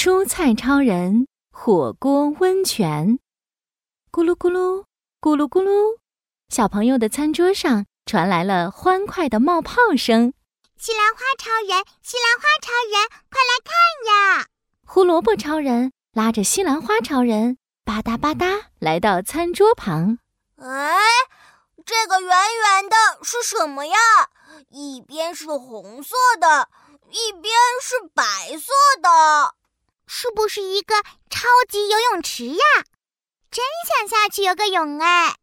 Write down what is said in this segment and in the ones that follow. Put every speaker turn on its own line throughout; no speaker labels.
蔬菜超人火锅温泉，咕噜咕噜，咕噜咕噜，小朋友的餐桌上传来了欢快的冒泡声。
西兰花超人，西兰花超人，快来看呀！
胡萝卜超人拉着西兰花超人，吧嗒吧嗒来到餐桌旁。
哎，这个圆圆的是什么呀？一边是红色的，一边是白色的。
是不是一个超级游泳池呀？真想下去游个泳哎！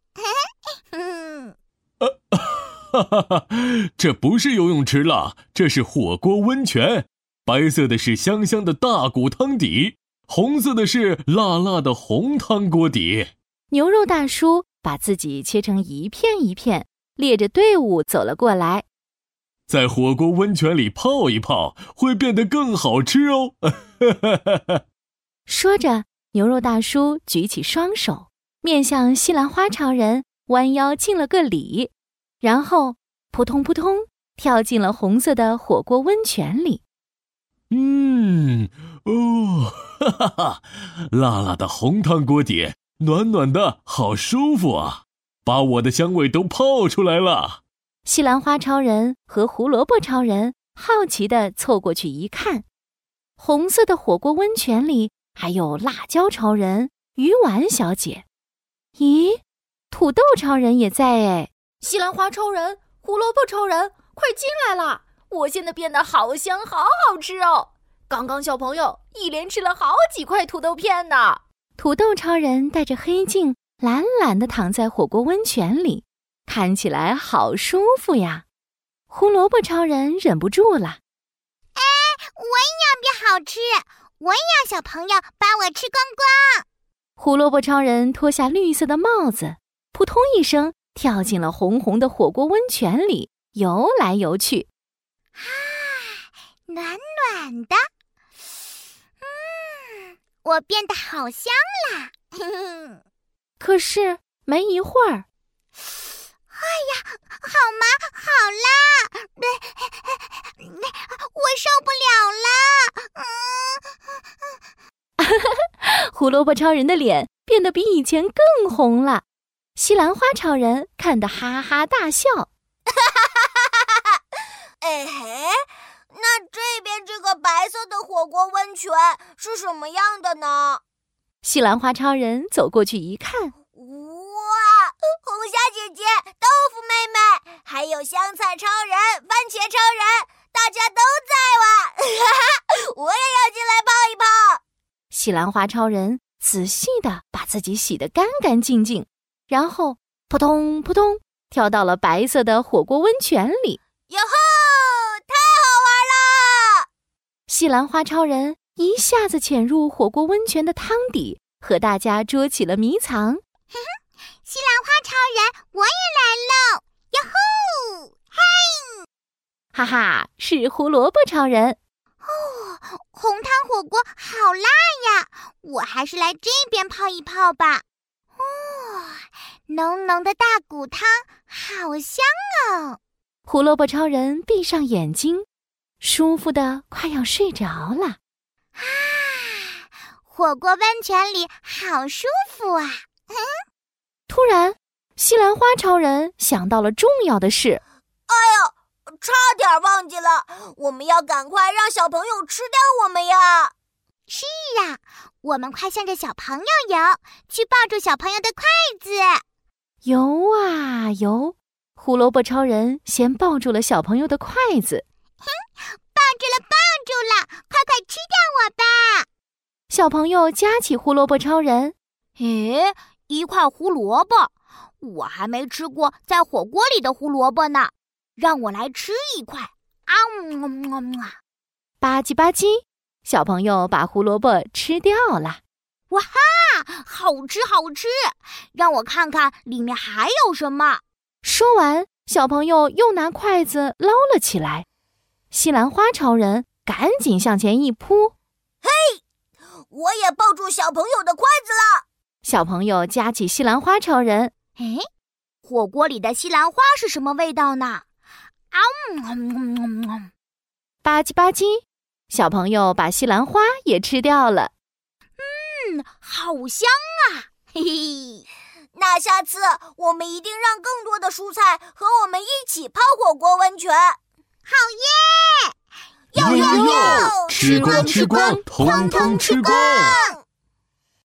嗯，哈哈哈，这不是游泳池了，这是火锅温泉。白色的是香香的大骨汤底，红色的是辣辣的红汤锅底。
牛肉大叔把自己切成一片一片，列着队伍走了过来。
在火锅温泉里泡一泡，会变得更好吃哦！
说着，牛肉大叔举起双手，面向西兰花超人，弯腰敬了个礼，然后扑通扑通跳进了红色的火锅温泉里。
嗯，哦，哈哈哈！辣辣的红汤锅底，暖暖的，好舒服啊！把我的香味都泡出来了。
西兰花超人和胡萝卜超人好奇地凑过去一看，红色的火锅温泉里还有辣椒超人、鱼丸小姐。咦，土豆超人也在哎！
西兰花超人、胡萝卜超人，快进来啦！我现在变得好香，好好吃哦！刚刚小朋友一连吃了好几块土豆片呢。
土豆超人戴着黑镜，懒懒地躺在火锅温泉里。看起来好舒服呀！胡萝卜超人忍不住了，
哎，我也要变好吃，我也要小朋友把我吃光光。
胡萝卜超人脱下绿色的帽子，扑通一声跳进了红红的火锅温泉里，游来游去。
啊，暖暖的，嗯，我变得好香啦！
可是没一会儿。
哎呀，好麻，好辣！我受不了
了。嗯，胡萝卜超人的脸变得比以前更红了。西兰花超人看得哈哈大笑。
哎嘿，那这边这个白色的火锅温泉是什么样的呢？
西兰花超人走过去一看。
红霞姐姐、豆腐妹妹，还有香菜超人、番茄超人，大家都在哇！我也要进来泡一泡。
西兰花超人仔细的把自己洗得干干净净，然后扑通扑通跳到了白色的火锅温泉里。
哟吼！太好玩了！
西兰花超人一下子潜入火锅温泉的汤底，和大家捉起了迷藏。
超人，我也来喽！哟吼，嘿，
哈哈，是胡萝卜超人。
哦，红汤火锅好辣呀！我还是来这边泡一泡吧。哦，浓浓的大骨汤，好香哦！
胡萝卜超人闭上眼睛，舒服的快要睡着了。啊，
火锅温泉里好舒服啊！嗯。
突然，西兰花超人想到了重要的事。
哎呦，差点忘记了，我们要赶快让小朋友吃掉我们呀！
是呀，我们快向着小朋友游，去抱住小朋友的筷子。
游啊游，胡萝卜超人先抱住了小朋友的筷子。
哼，抱住了，抱住了，快快吃掉我吧！
小朋友夹起胡萝卜超人，
诶。一块胡萝卜，我还没吃过在火锅里的胡萝卜呢，让我来吃一块啊！
吧唧吧唧，小朋友把胡萝卜吃掉了。
哇哈，好吃好吃！让我看看里面还有什么。
说完，小朋友又拿筷子捞了起来。西兰花超人赶紧向前一扑，
嘿，我也抱住小朋友的筷子了。
小朋友夹起西兰花超人，
哎，火锅里的西兰花是什么味道呢？啊，
吧唧吧唧，小朋友把西兰花也吃掉了。
嗯，好香啊！嘿嘿，
那下次我们一定让更多的蔬菜和我们一起泡火锅温泉。
好耶！
哟哟哟！吃光吃光，通通吃光！